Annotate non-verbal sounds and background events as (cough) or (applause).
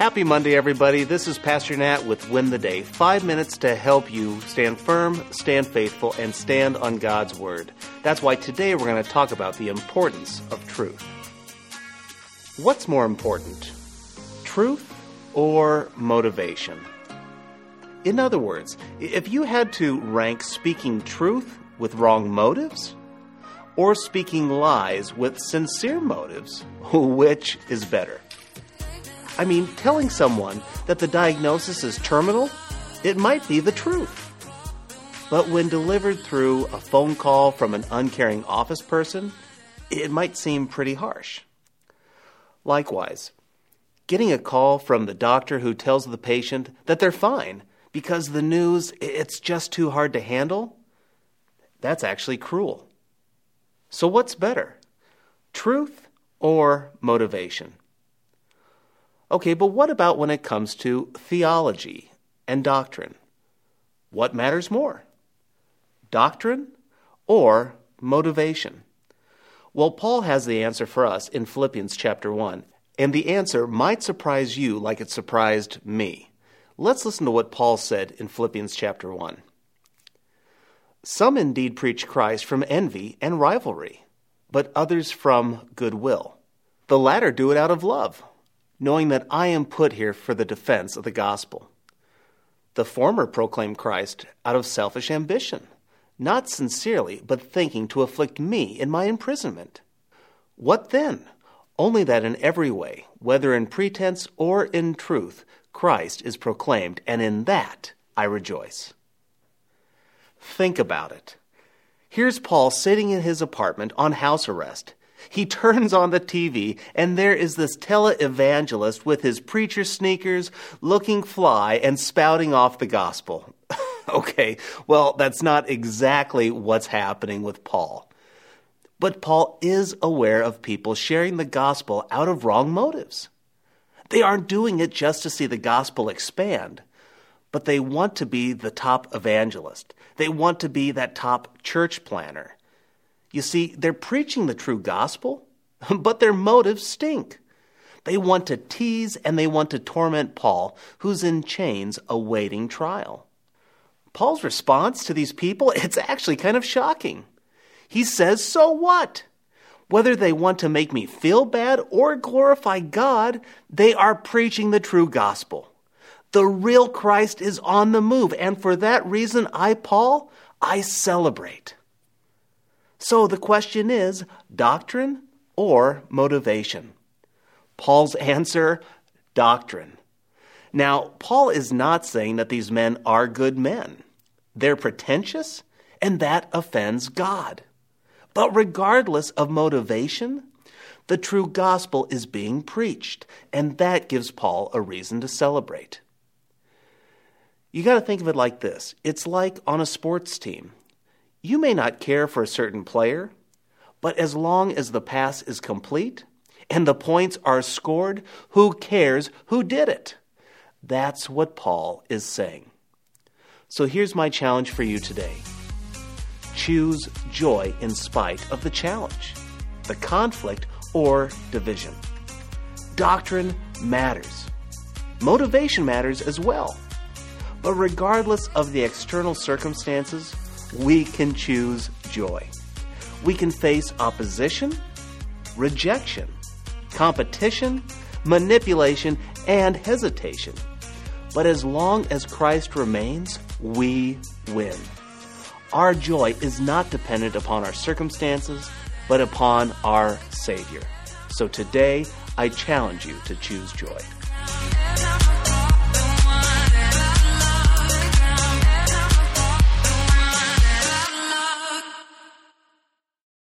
Happy Monday, everybody. This is Pastor Nat with Win the Day. Five minutes to help you stand firm, stand faithful, and stand on God's Word. That's why today we're going to talk about the importance of truth. What's more important, truth or motivation? In other words, if you had to rank speaking truth with wrong motives or speaking lies with sincere motives, (laughs) which is better? I mean, telling someone that the diagnosis is terminal, it might be the truth. But when delivered through a phone call from an uncaring office person, it might seem pretty harsh. Likewise, getting a call from the doctor who tells the patient that they're fine because the news it's just too hard to handle, that's actually cruel. So what's better? Truth or motivation? Okay, but what about when it comes to theology and doctrine? What matters more? Doctrine or motivation? Well, Paul has the answer for us in Philippians chapter 1, and the answer might surprise you like it surprised me. Let's listen to what Paul said in Philippians chapter 1. Some indeed preach Christ from envy and rivalry, but others from goodwill. The latter do it out of love knowing that I am put here for the defense of the gospel. The former proclaim Christ out of selfish ambition, not sincerely, but thinking to afflict me in my imprisonment. What then? Only that in every way, whether in pretense or in truth, Christ is proclaimed, and in that I rejoice. Think about it. Here's Paul sitting in his apartment on house arrest he turns on the TV, and there is this televangelist with his preacher sneakers, looking fly and spouting off the gospel. (laughs) okay, well, that's not exactly what's happening with Paul. But Paul is aware of people sharing the gospel out of wrong motives. They aren't doing it just to see the gospel expand, but they want to be the top evangelist. They want to be that top church planner. You see, they're preaching the true gospel, (laughs) but their motives stink. They want to tease and they want to torment Paul, who's in chains awaiting trial. Paul's response to these people, (laughs) it's actually kind of shocking. He says, So what? Whether they want to make me feel bad or glorify God, they are preaching the true gospel. The real Christ is on the move, and for that reason, I, Paul, I celebrate. So the question is doctrine or motivation? Paul's (laughs) answer doctrine. Now, Paul is not saying that these men are good men. They're pretentious, and that offends God. But regardless of motivation, the true gospel is being preached, and that gives Paul a reason to celebrate. You got to think of it like this it's like on a sports team. You may not care for a certain player, but as long as the pass is complete and the points are scored, who cares who did it? That's what Paul is saying. So here's my challenge for you today choose joy in spite of the challenge, the conflict, or division. Doctrine matters, motivation matters as well. But regardless of the external circumstances, we can choose joy. We can face opposition, rejection, competition, manipulation, and hesitation. But as long as Christ remains, we win. Our joy is not dependent upon our circumstances, but upon our Savior. So today, I challenge you to choose joy.